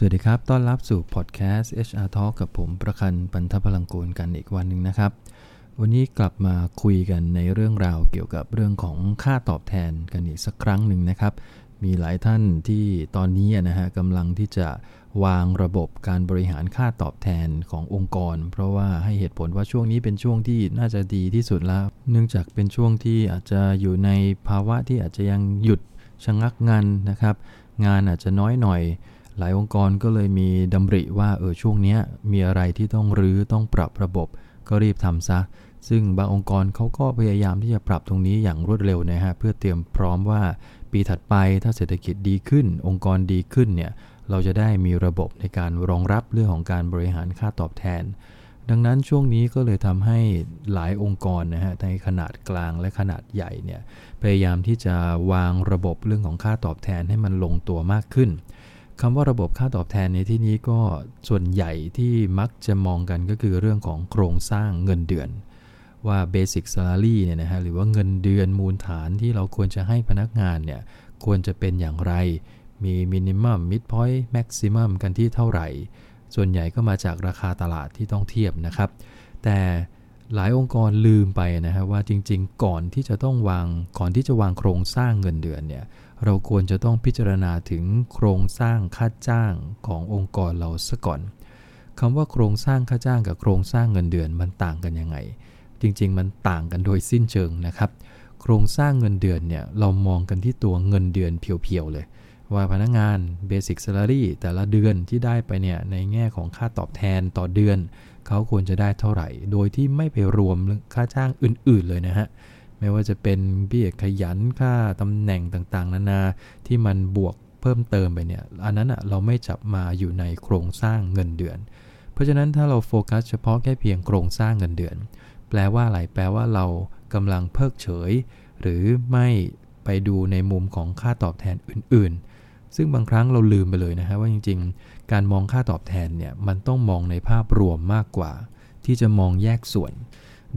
สวัสดีครับ ต้อนรับสู่พอดแคสต์ HR Talk กับผมประคันปันทพลังกูลกันอีกวันหนึ่งนะครับ วันนี้กลับมาคุยกันในเรื่องราวเกี่ยวกับเรื่องของค่าตอบแทนกันอีกสักครั้งหนึ่งนะครับ มีหลายท่านที่ตอนนี้นะฮะกำลังที่จะวางระบบการบริหารค่าตอบแทนขององค์กร เพราะว่าให้เหตุผลว่าช่วงนี้เป็นช่วงที่น่าจะดีที่สุดแล้ว เนื่องจากเป็นช่วงที่อาจจะอยู่ในภาวะที่อาจจะยังหยุดชะงักงานนะครับ งานอาจจะน้อยหน่อย หลายองค์กรก็เลยมีดำริว่าเออช่วงนี้มีอะไรที่ต้องรื้อต้องปรับระบบ ก็รีบทำซะ ซึ่งบางองค์กรเขาก็พยายามที่จะปรับตรงนี้อย่างรวดเร็วนะฮะเพื่อเตรียมพร้อมว่าปีถัดไปถ้าเศรษฐกิจดีขึ้น องค์กรดีขึ้นเนี่ยเราจะได้มีระบบในการรองรับเรื่องของการบริหารค่าตอบแทน ดังนั้นช่วงนี้ก็เลยทำให้หลายองค์กรนะฮะในขนาดกลางและขนาดใหญ่เนี่ยพยายามที่จะวางระบบเรื่องของค่าตอบแทนให้มันลงตัวมากขึ้น คำว่าระบบค่าตอบแทนในที่นี้ก็ส่วนใหญ่ที่มักจะมองกันก็คือเรื่องของโครงสร้างเงินเดือนว่า basic salary เนี่ยนะฮะหรือว่าเงินเดือนมูลฐานที่เราควรจะให้พนักงานเนี่ยควรจะเป็นอย่างไร มี minimum mid point maximum กันที่เท่าไหร่ ส่วนใหญ่ก็มาจากราคาตลาดที่ต้องเทียบนะครับ แต่หลายองค์กรลืมไปนะฮะว่าจริงๆ ก่อนที่จะต้องวางก่อนที่จะวางโครงสร้างเงินเดือนเนี่ย เราควรจะต้องพิจารณาถึงโครงสร้างค่าจ้างขององค์กรเราซะก่อนคำว่าโครงสร้างค่าจ้างกับโครงสร้างเงินเดือนมันต่างกันยังไง จริง ๆ มันต่างกันโดยสิ้นเชิงนะครับ โครงสร้างเงินเดือนเนี่ยเรามองกันที่ตัวเงินเดือนเพียวๆเลย ว่าพนักงาน Basic Salary แต่ละเดือนที่ได้ไปเนี่ยในแง่ของค่าตอบแทนต่อเดือน เขาควรจะได้เท่าไหร่ โดยที่ไม่ไปรวมค่าจ้างอื่นๆเลยนะฮะ ไม่ว่าจะเป็นเบี้ยขยันค่าตำแหน่งต่างๆ นานาที่มันบวกเพิ่มเติมไปเนี่ย อันนั้นอะเราไม่จับมาอยู่ในโครงสร้างเงินเดือน เพราะฉะนั้นถ้าเราโฟกัสเฉพาะแค่เพียงโครงสร้างเงินเดือน แปลว่าอะไรแปลว่าเรากำลังเพิกเฉย หรือไม่ไปดูในมุมของค่าตอบแทนอื่นๆ ซึ่งบางครั้งเราลืมไปเลยนะฮะว่าจริง ๆ การมองค่าตอบแทนเนี่ยมันต้องมองในภาพรวมมากกว่า ที่จะมองแยกส่วน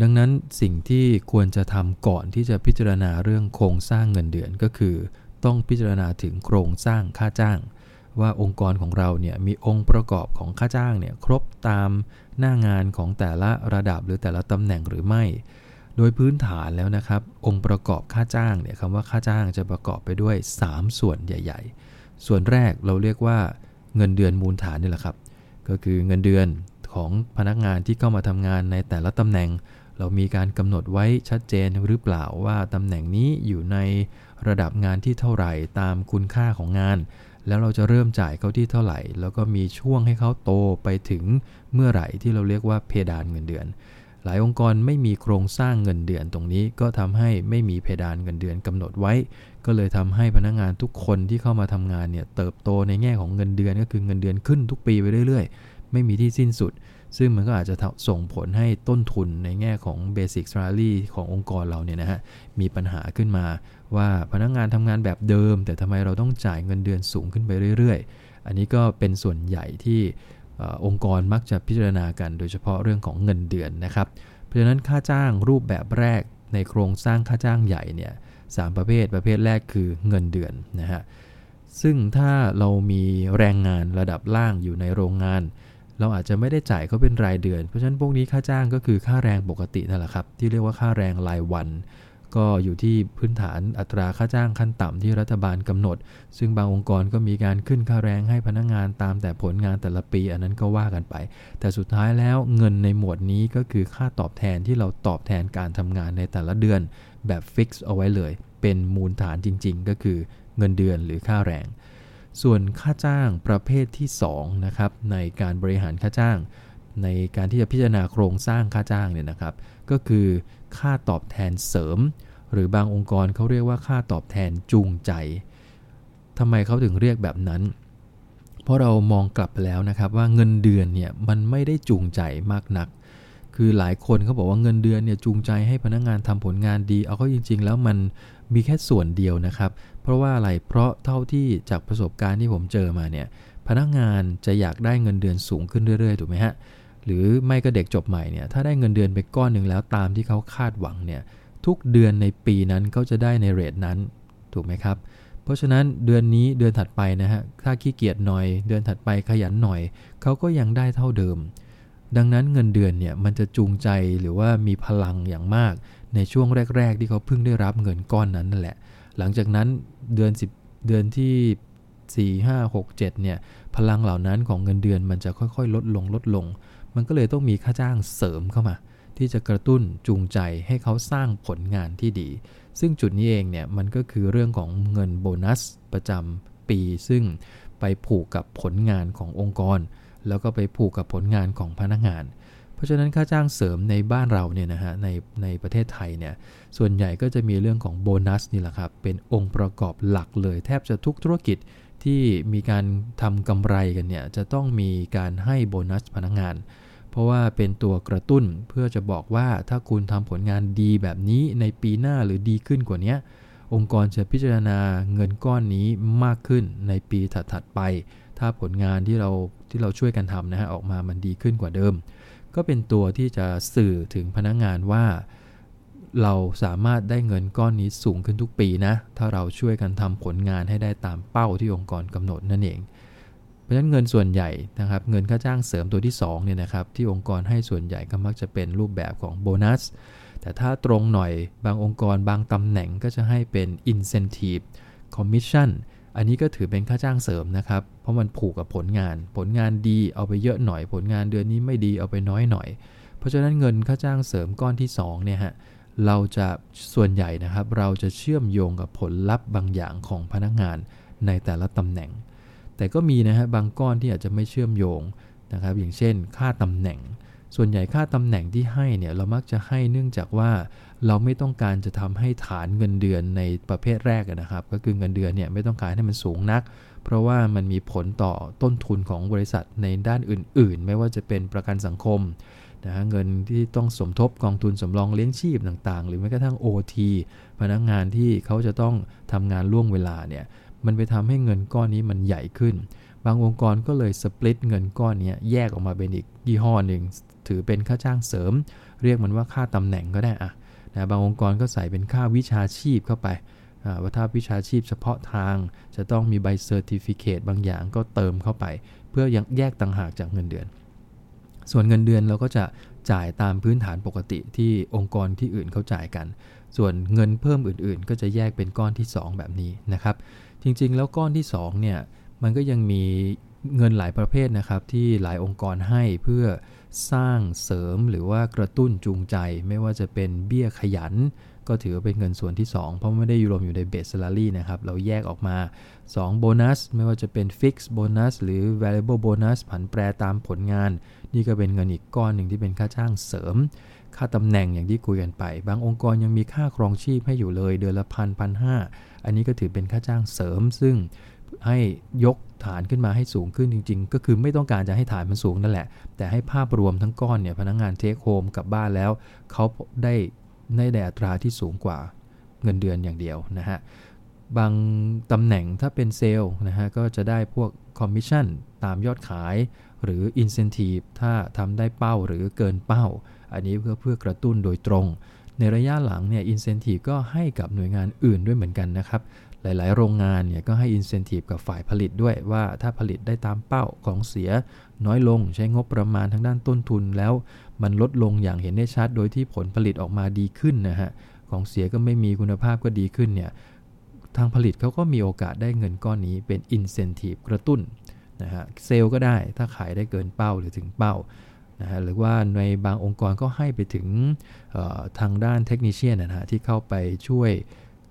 ดังนั้นสิ่งที่ควรจะทำก่อนที่จะพิจารณาเรื่องโครงสร้างเงินเดือนก็คือ ต้องพิจารณาถึงโครงสร้างค่าจ้าง ว่าองค์กรของเราเนี่ยมีองค์ประกอบของค่าจ้างเนี่ยครบตามหน้างานของแต่ละระดับหรือแต่ละตำแหน่งหรือไม่ โดยพื้นฐานแล้วนะครับ องค์ประกอบค่าจ้างเนี่ยคำว่าค่าจ้างจะประกอบไปด้วย 3 ส่วนใหญ่ ๆ ส่วนแรกเราเรียกว่าเงินเดือนมูลฐานนี่แหละครับ ก็คือเงินเดือนของพนักงานที่เข้ามาทำงานในแต่ละตำแหน่ง เรามีการกำหนดไว้ชัดเจนหรือเปล่าว่าตำแหน่งนี้อยู่ในระดับงานที่เท่าไหร่ตามคุณค่าของงาน แล้วเราจะเริ่มจ่ายเขาที่เท่าไหร่ แล้วก็มีช่วงให้เขาโตไปถึงเมื่อไหร่ที่เราเรียกว่าเพดานเงินเดือน หลายองค์กรไม่มีโครงสร้างเงินเดือนตรงนี้ ก็ทำให้ไม่มีเพดานเงินเดือนกำหนดไว้ ก็เลยทำให้พนักงงานทุกคนที่เข้ามาทำงานเนี่ยเติบโตในแง่ของเงินเดือนก็คือเงินเดือนขึ้นทุกปีไปเรื่อย ๆ ไม่มีที่สิ้นสุด ซึ่งมันก็อาจจะส่งผลให้ต้นทุนในแง่ของ Basic Salary ขององค์กรเราเนี่ยนะฮะมีปัญหาขึ้นมาว่าพนักงงานทำงานแบบเดิม แต่ทำไมเราต้องจ่ายเงินเดือนสูงขึ้นไปเรื่อย ๆ อันนี้ก็เป็นส่วนใหญ่ที่องค์กรมักจะพิจารณากัน โดยเฉพาะเรื่องของเงินเดือนนะครับ เพราะฉะนั้นค่าจ้างรูปแบบแรกในโครงสร้างค่าจ้างใหญ่เนี่ยสประเภทประเภทแรกคือเงินเดือนนะฮะซึ่งถ้าเรามีแรงงานระดับล่างอยู่ในโรงงาน เราอาจจะไม่ได้จ่ายเขาเป็นรายเดือน เพราะฉะนั้นพวกนี้ค่าจ้างก็คือค่าแรงปกตินั่นแหละครับ ที่เรียกว่าค่าแรงรายวัน ก็อยู่ที่พื้นฐานอัตราค่าจ้างขั้นต่ำที่รัฐบาลกำหนด ซึ่งบางองค์กรก็มีการขึ้นค่าแรงให้พนักงงานตามแต่ผลงานแต่ละปี อันนั้นก็ว่ากันไป แต่สุดท้ายแล้วเงินในหมวดนี้ก็คือค่าตอบแทนที่เราตอบแทนการทำงานในแต่ละเดือน แบบฟิกซ์เอาไว้เลย เป็นมูลฐานจริง ๆ ก็คือเงินเดือนหรือค่าแรง ส่วนค่าจ้างประเภทที่2นะครับในการบริหารค่าจ้าง ในการที่จะพิจารณาโครงสร้างค่าจ้างเนี่ยนะครับ ก็คือค่าตอบแทนเสริม หรือบางองค์กรเขาเรียกว่าค่าตอบแทนจูงใจทำไมเขาถึงเรียกแบบนั้น เพราะเรามองกลับไปแล้วนะครับว่าเงินเดือนเนี่ยมันไม่ได้จูงใจมากนัก คือหลายคนเขาบอกว่าเงินเดือนเนี่ยจูงใจให้พนักงงานทำผลงานดี เอาเข้าจริง ๆ แล้วมันมีแค่ส่วนเดียวนะครับ เพราะว่าอะไร เพราะเท่าที่จากประสบการณ์ที่ผมเจอมาเนี่ย พนักงานจะอยากได้เงินเดือนสูงขึ้นเรื่อยๆ ถูกไหมฮะ หรือไม่ก็เด็กจบใหม่เนี่ย ถ้าได้เงินเดือนไปก้อนหนึ่งแล้วตามที่เขาคาดหวังเนี่ย ทุกเดือนในปีนั้นเขาจะได้ในเรทนั้น ถูกไหมครับ เพราะราะฉะนั้นเดือนนี้เดือนถัดไปนะฮะ ถ้าขี้เกียจหน่อย เดือนถัดไปขยันหน่อย เขาก็ยังได้เท่าเดิม ดังนั้นเงินเดือนเนี่ยมันจะจูงใจหรือว่ามีพลังอย่างมาก ในช่วงแรก ๆ ที่เขาเพิ่งได้รับเงินก้อนนั้นนั่นแหละ หลังจากนั้นเดือน 10 เดือนที่ 4 5 6 7เนี่ยพลังเหล่านั้นของเงินเดือนมันจะค่อยๆ ลดลงลดลง มันก็เลยต้องมีค่าจ้างเสริมเข้ามา ที่จะกระตุ้นจูงใจให้เขาสร้างผลงานที่ดี ซึ่งจุดนี้เองเนี่ยมันก็คือเรื่องของเงินโบนัสประจำปี ซึ่งไปผูกกับผลงานขององค์กร แล้วก็ไปผูกกับผลงานของพนักงาน ราะฉะนั้นค่าจ้างเสริมในบ้านเราเนี่ยนะฮะในในประเทศไทยเนี่ยส่วนใหญ่ก็จะมีเรื่องของโบนัสนี่แหละครับเป็นองค์ประกอบหลักเลย แทบจะทุกธุรกิจที่มีการทำกำไรกันเนี่ยจะต้องมีการให้โบนัสพนักงาน เพราะว่าเป็นตัวกระตุ้นเพื่อจะบอกว่าถ้าคุณทำผลงานดีแบบนี้ในปีหน้าหรือดีขึ้นกว่านี้องค์กรจะพิจารณาเงินก้อนนี้มากขึ้นในปีถัดๆไป ถ้าผลงานที่เราที่เราช่วยกันทำนะฮะออกมามันดีขึ้นกว่าเดิม ก็เป็นตัวที่จะสื่อถึงพนักงานว่า เราสามารถได้เงินก้อนนี้สูงขึ้นทุกปีนะ ถ้าเราช่วยกันทำผลงานให้ได้ตามเป้าที่องค์กรกำหนดนั่นเอง เพราะฉะนั้นเงินส่วนใหญ่นะครับเงินค่าจ้างเสริมตัวที่2เนี่ยนะครับที่องค์กรให้ส่วนใหญ่ก็มักจะเป็นรูปแบบของโบนัสแต่ถ้าตรงหน่อยบางองค์กรบางตำแหน่งก็จะให้เป็น incentive commission อันนี้ก็ถือเป็นค่าจ้างเสริมนะครับ เพราะมันผูกกับผลงาน ผลงานดีเอาไปเยอะหน่อย ผลงานเดือนนี้ไม่ดีเอาไปน้อยหน่อย เพราะฉะนั้นเงินค่าจ้างเสริมก้อนที่2เนี่ยฮะ เราจะส่วนใหญ่นะครับ เราจะเชื่อมโยงกับผลลัพธ์บางอย่างของพนักงานในแต่ละตำแหน่ง แต่ก็มีนะฮะบางก้อนที่อาจจะไม่เชื่อมโยงนะครับ อย่างเช่น ค่าตำแหน่ง ส่วนใหญ่ค่าตำแหน่งที่ให้เนี่ยเรามักจะให้เนื่องจากว่าเราไม่ต้องการจะทำให้ฐานเงินเดือนในประเภทแรกนะครับ ก็คือเงินเดือนเนี่ยไม่ต้องการให้มันสูงนัก เพราะว่ามันมีผลต่อต้นทุนของบริษัทในด้านอื่น ๆ ไม่ว่าจะเป็นประกันสังคมนะฮะเงินที่ต้องสมทบกองทุนสำรองเลี้ยงชีพต่างๆ หรือแม้กระทั่ง OT พนักงงานที่เขาจะต้องทำงานล่วงเวลาเนี่ยมันไปทำให้เงินก้อนนี้มันใหญ่ขึ้น บางองค์กรก็เลยสปลิตเงินก้อนนี้แยกออกมาเป็นอีกยี่ห้อหนึ่ง ถือเป็นค่าจ้างเสริม เรียกมันว่าค่าตำแหน่งก็ได้อะนะบางองค์กรก็ใส่เป็นค่าวิชาชีพเข้าไปว่าถ้าวิชาชีพเฉพาะทางจะต้องมีใบเซอร์ติฟิเคตบางอย่างก็เติมเข้าไป เพื่อยังแยกต่างหากจากเงินเดือน ส่วนเงินเดือนเราก็จะจ่ายตามพื้นฐานปกติที่องค์กรที่อื่นเขาจ่ายกัน ส่วนเงินเพิ่มอื่นๆ ก็จะแยกเป็นก้อนที่ 2 แบบนี้นะครับ จริงๆ แล้วก้อนที่2เนี่ย มันก็ยังมีเงินหลายประเภทนะครับที่หลายองค์กรให้เพื่อสร้างเสริมหรือว่ากระตุ้นจูงใจ ไม่ว่าจะเป็นเบี้ยขยัน ก็ถือเป็นเงินส่วนที่ 2 เพราะไม่ได้รวมอยู่ในเบสซ a ล a รี่นะครับ เราแยกออกมา 2 โบนัส ไม่ว่าจะเป็นฟิกซ์โบนัสหรือ variable bonus ผันแปรตามผลงาน นี่ก็เป็นเงินอีกก้อนหนึ่งที่เป็นค่าจ้างเสริม ค่าตำแหน่งอย่างที่คุยกันไป บางองค์กรยังมีค่าครองชีพให้อยู่เลยเดือนละพันพันห้าอันนี้ก็ถือเป็นค่าจ้างเสริม ซึ่ง ให้ยกฐานขึ้นมาให้สูงขึ้นจริงๆ ก็คือไม่ต้องการจะให้ฐานมันสูงนั่นแหละ แต่ให้ภาพรวมทั้งก้อนเนี่ยพนักงงานเทคโฮมกลับบ้านแล้ว เขาได้ได้แดอัตราที่สูงกว่าเงินเดือนอย่างเดียวนะฮะ บางตำแหน่งถ้าเป็นเซลล์นะฮะก็จะได้พวกคอมมิชชั่นตามยอดขาย หรืออินเซนティブถ้าทำได้เป้าหรือเกินเป้า อันนี้เพื่อเพื่อกระตุ้นโดยตรงในระยะหลังเนี่ยอินเซนティブก็ให้กับหน่วยงานอื่นด้วยเหมือนกันนะครับ หลายๆ โรงงานเนี่ยก็ให้อินเซนティブกับฝ่ายผลิตด้วยว่าถ้าผลิตได้ตามเป้าของเสียน้อยลงใช้งบประมาณทางด้านต้นทุนแล้ว มันลดลงอย่างเห็นได้ชัด โดยที่ผลผลิตออกมาดีขึ้นนะฮะของเสียก็ไม่มีคุณภาพก็ดีขึ้นเนี่ยทางผลิตเขาก็มีโอกาสได้เงินก้อนนี้เป็นอินเซนティブกระตุ้นนะฮะเซลล์ก็ได้ถ้าขายได้เกินเป้าหรือถึงเป้านะฮะหรือว่าในบางองค์กรก็ให้ไปถึงทางด้านเทคนิชเชียนนะฮะที่เข้าไปช่วย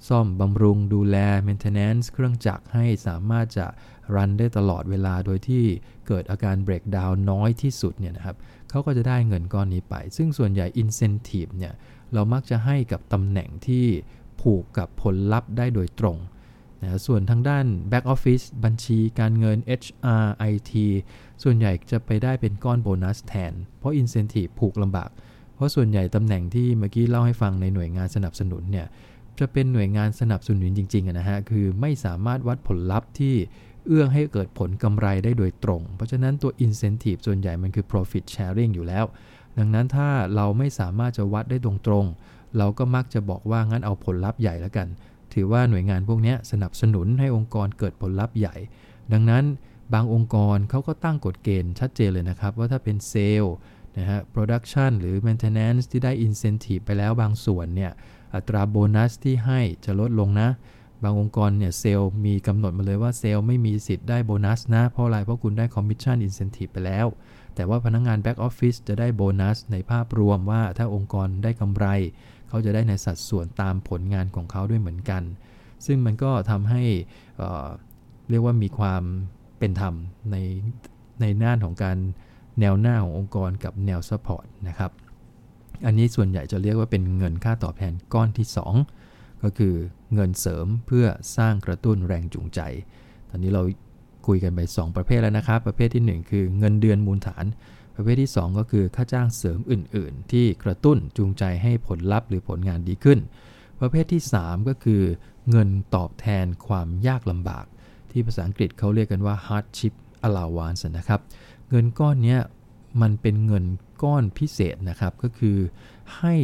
ซ่อมบำรุงดูแล maintenance เครื่องจักรให้สามารถจะรันได้ตลอดเวลาโดยที่เกิดอาการ break down น้อยที่สุดเนี่ยนะครับเขาก็จะได้เงินก้อนนี้ไป ซึ่งส่วนใหญ่ incentive เนี่ยเรามักจะให้กับตำแหน่งที่ผูกกับผลลัพธ์ได้โดยตรงนะส่วนทางด้าน Back Office บัญชีการเงิน HR IT ส่วนใหญ่จะไปได้เป็นก้อนโบนัสแทน เพราะ Incentive ผูกลำบาก เพราะส่วนใหญ่ตำแหน่งที่เมื่อกี้เล่าให้ฟังในหน่วยงานสนับสนุนเนี่ย จะเป็นหน่วยงานสนับสนุนจริงๆนะฮะคือไม่สามารถวัดผลลัพธ์ที่เอื้อให้เกิดผลกำไรได้โดยตรง เพราะฉะนั้นตัว Incentive ส่วนใหญ่มันคือ Profit Sharing อยู่แล้ว ดังนั้นถ้าเราไม่สามารถจะวัดได้ตรงๆ เราก็มักจะบอกว่างั้นเอาผลลัพธ์ใหญ่แล้วกัน ถือว่าหน่วยงานพวกนี้สนับสนุนให้องค์กรเกิดผลลัพธ์ใหญ่ ดังนั้นบางองค์กรเขาก็ตั้งกฎเกณฑ์ชัดเจนเลยนะครับ ว่าถ้าเป็นเซลล์นะฮะ production หรือ maintenance ที่ได้ incentive ไปแล้วบางส่วนเนี่ย อัตราโบนัสที่ให้จะลดลงนะ บางองค์กรเนี่ยเซลล์มีกำหนดมาเลยว่าเซลล์ไม่มีสิทธิ์ได้โบนัสนะ เพราะอะไร เพราะคุณได้คอมมิชชั่นอินเซนティブไปแล้ว แต่ว่าพนักงงานแบ็กออฟฟิศจะได้โบนัสในภาพรวมว่าถ้าองค์กรได้กำไร เขาจะได้ในสัดส่วนตามผลงานของเขาด้วยเหมือนกัน ซึ่งมันก็ทำให้เเรียกว่ามีความเป็นธรรมในในน่านของการแนวหน้าขององค์กรกับแนวซัพพอร์ตนะครับ อันนี้ส่วนใหญ่จะเรียกว่าเป็นเงินค่าตอบแทนก้อนที่ 2 ก็คือเงินเสริมเพื่อสร้างกระตุ้นแรงจูงใจ ตอนนี้เราคุยกันไป 2 ประเภทแล้วนะครับ ประเภทที่ 1 คือเงินเดือนมูลฐาน ประเภทที่ 2 ก็คือค่าจ้างเสริมอื่น ๆ ที่กระตุ้นจูงใจให้ผลลัพธ์หรือผลงานดีขึ้น ประเภทที่ 3 ก็คือ เงินตอบแทนความยากลำบาก ที่ภาษาอังกฤษเขาเรียกกันว่า hardship allowance นะครับ เงินก้อนนี้ มันเป็นเงินก้อนพิเศษนะครับก็คือให้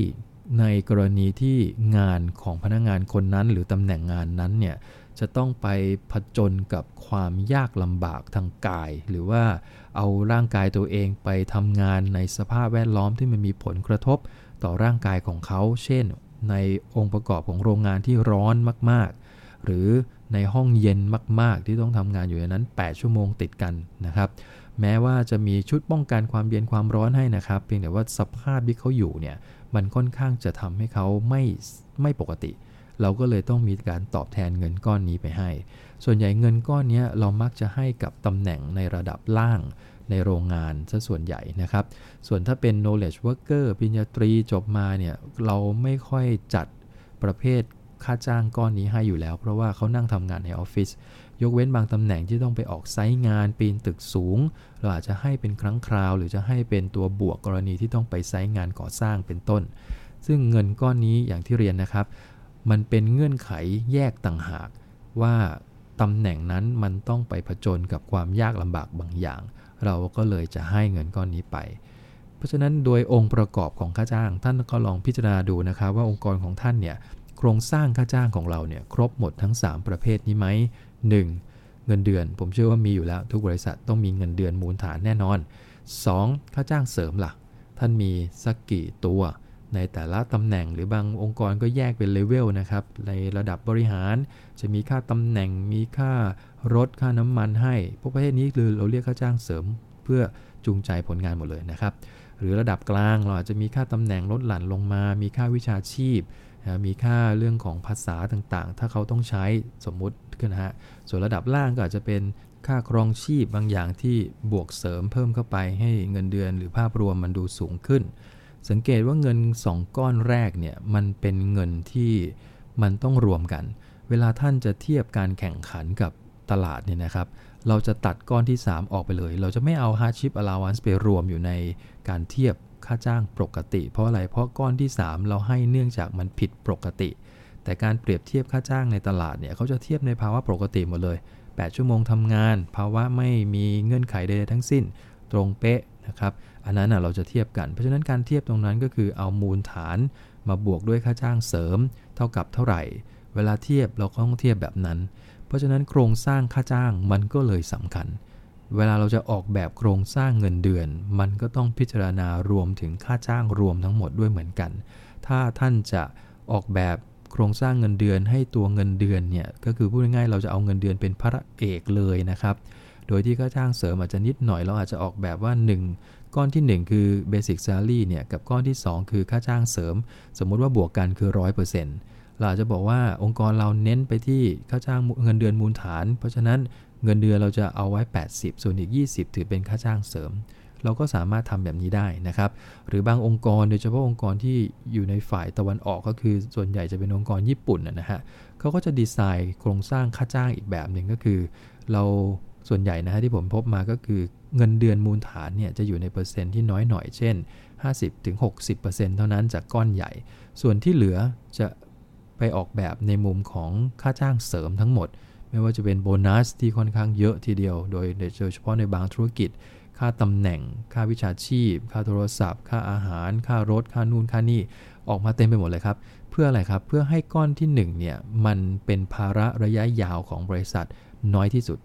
ในกรณีที่งานของพนักงานคนนั้นหรือตำแหน่งงานนั้นเนี่ยจะต้องไปผจญกับความยากลำบากทางกาย หรือว่าเอาร่างกายตัวเองไปทำงานในสภาพแวดล้อมที่มันมีผลกระทบต่อร่างกายของเขา เช่น ในองค์ประกอบของโรงงานที่ร้อนมาก ๆ หรือ ในห้องเย็นมาก ๆ ที่ต้องทำงานอยู่ในนั้น 8 ชั่วโมงติดกันนะครับ แม้ว่าจะมีชุดป้องกันความเย็นความร้อนให้นะครับ เพียงแต่ว่าสภาพที่เขาอยู่เนี่ยมันค่อนข้างจะทำให้เขาไม่ไม่ปกติ เราก็เลยต้องมีการตอบแทนเงินก้อนนี้ไปให้ ส่วนใหญ่เงินก้อนนี้เรามักจะให้กับตำแหน่งในระดับล่างในโรงงานซะส่วนใหญ่นะครับ ส่วนถ้าเป็น knowledge worker ปริญญาตรีจบมาเนี่ย เราไม่ค่อยจัดประเภท ค่าจ้างก้อนนี้ให้อยู่แล้ว เพราะว่าเขานั่งทำงานในออฟฟิศยกเว้นบางตำแหน่งที่ต้องไปออกไซต์งานปีนตึกสูง เราอาจจะให้เป็นครั้งคราว หรือจะให้เป็นตัวบวกกรณีที่ต้องไปไซต์งานก่อสร้างเป็นต้น ซึ่งเงินก้อนนี้อย่างที่เรียนนะครับ มันเป็นเงื่อนไขแยกต่างหากว่าตำแหน่งนั้นมันต้องไปผจญกับความยากลำบากบางอย่าง เราก็เลยจะให้เงินก้อนนี้ไป เพราะฉะนั้นโดยองค์ประกอบของค่าจ้างท่านก็ลองพิจารณาดูนะครับว่าองค์กรของท่านเนี่ย โครงสร้างค่าจ้างของเราเนี่ยครบหมดทั้ง 3 ประเภทนี้ไหม 1. เงินเดือน ผมเชื่อว่ามีอยู่แล้ว ทุกบริษัทต้องมีเงินเดือนมูลฐานแน่นอน 2. ค่าจ้างเสริมล่ะ ท่านมีสักกี่ตัว ในแต่ละตำแหน่งหรือบางองค์กรก็แยกเป็นเลเวลนะครับ ในระดับบริหารจะมีค่าตำแหน่ง มีค่ารถค่าน้ำมันให้ พวกประเภทนี้คือเราเรียกค่าจ้างเสริม เพื่อจูงใจผลงานหมดเลยนะครับ หรือระดับกลางเราอาจจะมีค่าตำแหน่งลดหลั่นลงมา มีค่าวิชาชีพ นะมีค่าเรื่องของภาษาต่างๆ ถ้าเขาต้องใช้สมมุติขึ้นนะฮะ ส่วนระดับล่างก็อาจจะเป็นค่าครองชีพบางอย่างที่บวกเสริมเพิ่มเข้าไปให้เงินเดือนหรือภาพรวมมันดูสูงขึ้น สังเกตว่าเงิน 2 ก้อนแรกเนี่ยมันเป็นเงินที่มันต้องรวมกัน เวลาท่านจะเทียบการแข่งขันกับตลาดเนี่ยนะครับ เราจะตัดก้อนที่ 3 ออกไปเลย เราจะไม่เอา hardship allowance ไปรวมอยู่ในการเทียบ ค่าจ้างปกติ เพราะอะไร เพราะก้อนที่ 3 เราให้เนื่องจากมันผิดปกติ แต่การเปรียบเทียบค่าจ้างในตลาดเนี่ยเขาจะเทียบในภาวะปกติหมดเลย 8 ชั่วโมงทำงาน ภาวะไม่มีเงื่อนไขใดๆทั้งสิ้น ตรงเป๊ะนะครับ อันนั้นเราจะเทียบกัน เพราะฉะนั้นการเทียบตรงนั้นก็คือเอามูลฐานมาบวกด้วยค่าจ้างเสริม เท่ากับเท่าไหร่ เวลาเทียบเราก็ต้องเทียบแบบนั้น เพราะฉะนั้นโครงสร้างค่าจ้างมันก็เลยสำคัญ เวลาเราจะออกแบบโครงสร้างเงินเดือน มันก็ต้องพิจารณารวมถึงค่าจ้างรวมทั้งหมดด้วยเหมือนกัน ถ้าท่านจะออกแบบโครงสร้างเงินเดือนให้ตัวเงินเดือนเนี่ยก็คือพูดง่ายๆเราจะเอาเงินเดือนเป็นพระเอกเลยนะครับ โดยที่ค่าจ้างเสริมอาจจะนิดหน่อยเราอาจจะออกแบบว่า 1 ก้อนที่ 1 คือ basic salary เนี่ยกับก้อนที่ 2 คือค่าจ้างเสริม สมมุติว่าบวกกันคือ 100%เราจะบอกว่าองค์กรเราเน้นไปที่ค่าจ้างเงินเดือนมูลฐาน เพราะฉะนั้น เงินเดือนเราจะเอาไว้ 80 ส่วนอีก 20 ถือเป็นค่าจ้างเสริม เราก็สามารถทำแบบนี้ได้นะครับ หรือบางองค์กรโดยเฉพาะองค์กรที่อยู่ในฝ่ายตะวันออกก็คือส่วนใหญ่จะเป็นองค์กรญี่ปุ่นนะฮะเขาก็จะดีไซน์โครงสร้างค่าจ้างอีกแบบหนึ่งก็คือ เราส่วนใหญ่นะฮะที่ผมพบมาก็คือเงินเดือนมูลฐานเนี่ยจะอยู่ในเปอร์เซ็นต์ที่น้อยหน่อยเช่น 50-60%เท่านั้นจากก้อนใหญ่ ส่วนที่เหลือจะไปออกแบบในมุมของค่าจ้างเสริมทั้งหมด ไม่ว่าจะเป็นโบนัสที่ค่อนข้างเยอะทีเดียว โดยโดยเฉพาะในบางธุรกิจ ค่าตำแหน่ง ค่าวิชาชีพ ค่าโทรศัพท์ ค่าอาหาร ค่ารถ ค่านู่นค่านี่ ออกมาเต็มไปหมดเลยครับ เพื่ออะไรครับ เพื่อให้ก้อนที่1เนี่ย มันเป็นภาระระยะยาวของบริษัทน้อยที่สุด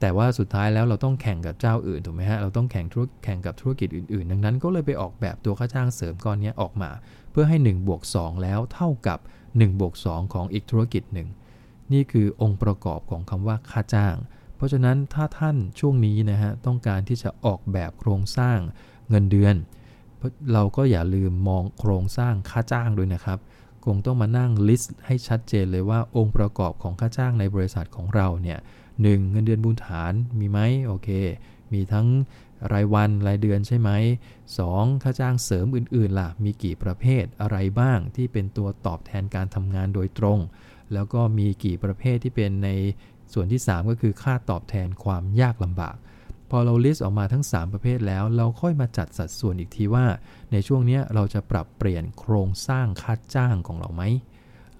แต่ว่าสุดท้ายแล้วเราต้องแข่งกับเจ้าอื่นถูกไหมฮะ เราต้องแข่งธุรแข่งกับธุรกิจอื่นๆ ดังนั้นก็เลยไปออกแบบตัวค่าจ้างเสริมก้อนนี้ออกมา เพื่อให้1บวก2แล้วเท่ากับ1บวก2ของอีกธุรกิจหนึ่ง นี่คือองค์ประกอบของคำว่าค่าจ้าง เพราะฉะนั้นถ้าท่านช่วงนี้นะฮะต้องการที่จะออกแบบโครงสร้างเงินเดือน เราก็อย่าลืมมองโครงสร้างค่าจ้างด้วยนะครับ คงต้องมานั่งลิสต์ให้ชัดเจนเลยว่าองค์ประกอบของค่าจ้างในบริษัทของเราเนี่ยหเงินเดือนบูญฐานมีไหมโอเค มีทั้ง รายวันรายเดือนใช่ไหม 2. ค่าจ้างเสริมอื่นๆล่ะ มีกี่ประเภทอะไรบ้างที่เป็นตัวตอบแทนการทำงานโดยตรง แล้วก็มีกี่ประเภทที่เป็นในส่วนที่ 3 ก็คือค่าตอบแทนความยากลำบาก พอเราลิสต์ออกมาทั้ง 3 ประเภทแล้ว เราค่อยมาจัดสัดส่วนอีกทีว่า ในช่วงนี้เราจะปรับเปลี่ยนโครงสร้างค่าจ้างของเราไหม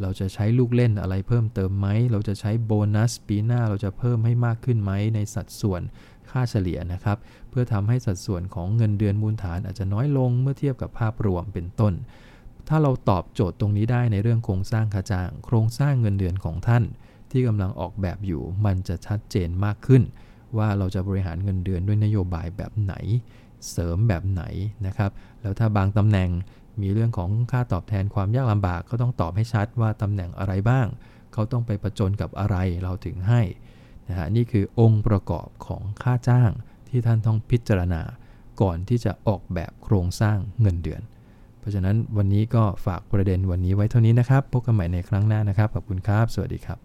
เราจะใช้ลูกเล่นอะไรเพิ่มเติมไหม เราจะใช้โบนัสปีหน้าเราจะเพิ่มให้มากขึ้นไหมในสัดส่วน ค่าเฉลี่ยนะครับ เพื่อทำให้สัดส่วนของเงินเดือนมูลฐานอาจจะน้อยลงเมื่อเทียบกับภาพรวมเป็นต้น ถ้าเราตอบโจทย์ตรงนี้ได้ในเรื่องโครงสร้างค่าจ้าง โครงสร้างเงินเดือนของท่าน ที่กำลังออกแบบอยู่ มันจะชัดเจนมากขึ้น ว่าเราจะบริหารเงินเดือนด้วยนโยบายแบบไหน เสริมแบบไหนนะครับ แล้วถ้าบางตำแหน่งมีเรื่องของค่าตอบแทนความยากลำบากก็ต้องตอบให้ชัดว่าตำแหน่งอะไรบ้าง เขาต้องไปประจนกับอะไรเราถึงให้ นะฮะนี่คือองค์ประกอบของค่าจ้างที่ท่านต้องพิจารณาก่อนที่จะออกแบบโครงสร้างเงินเดือน เพราะฉะนั้นวันนี้ก็ฝากประเด็นวันนี้ไว้เท่านี้นะครับ พบกันใหม่ในครั้งหน้านะครับ ขอบคุณครับ สวัสดีครับ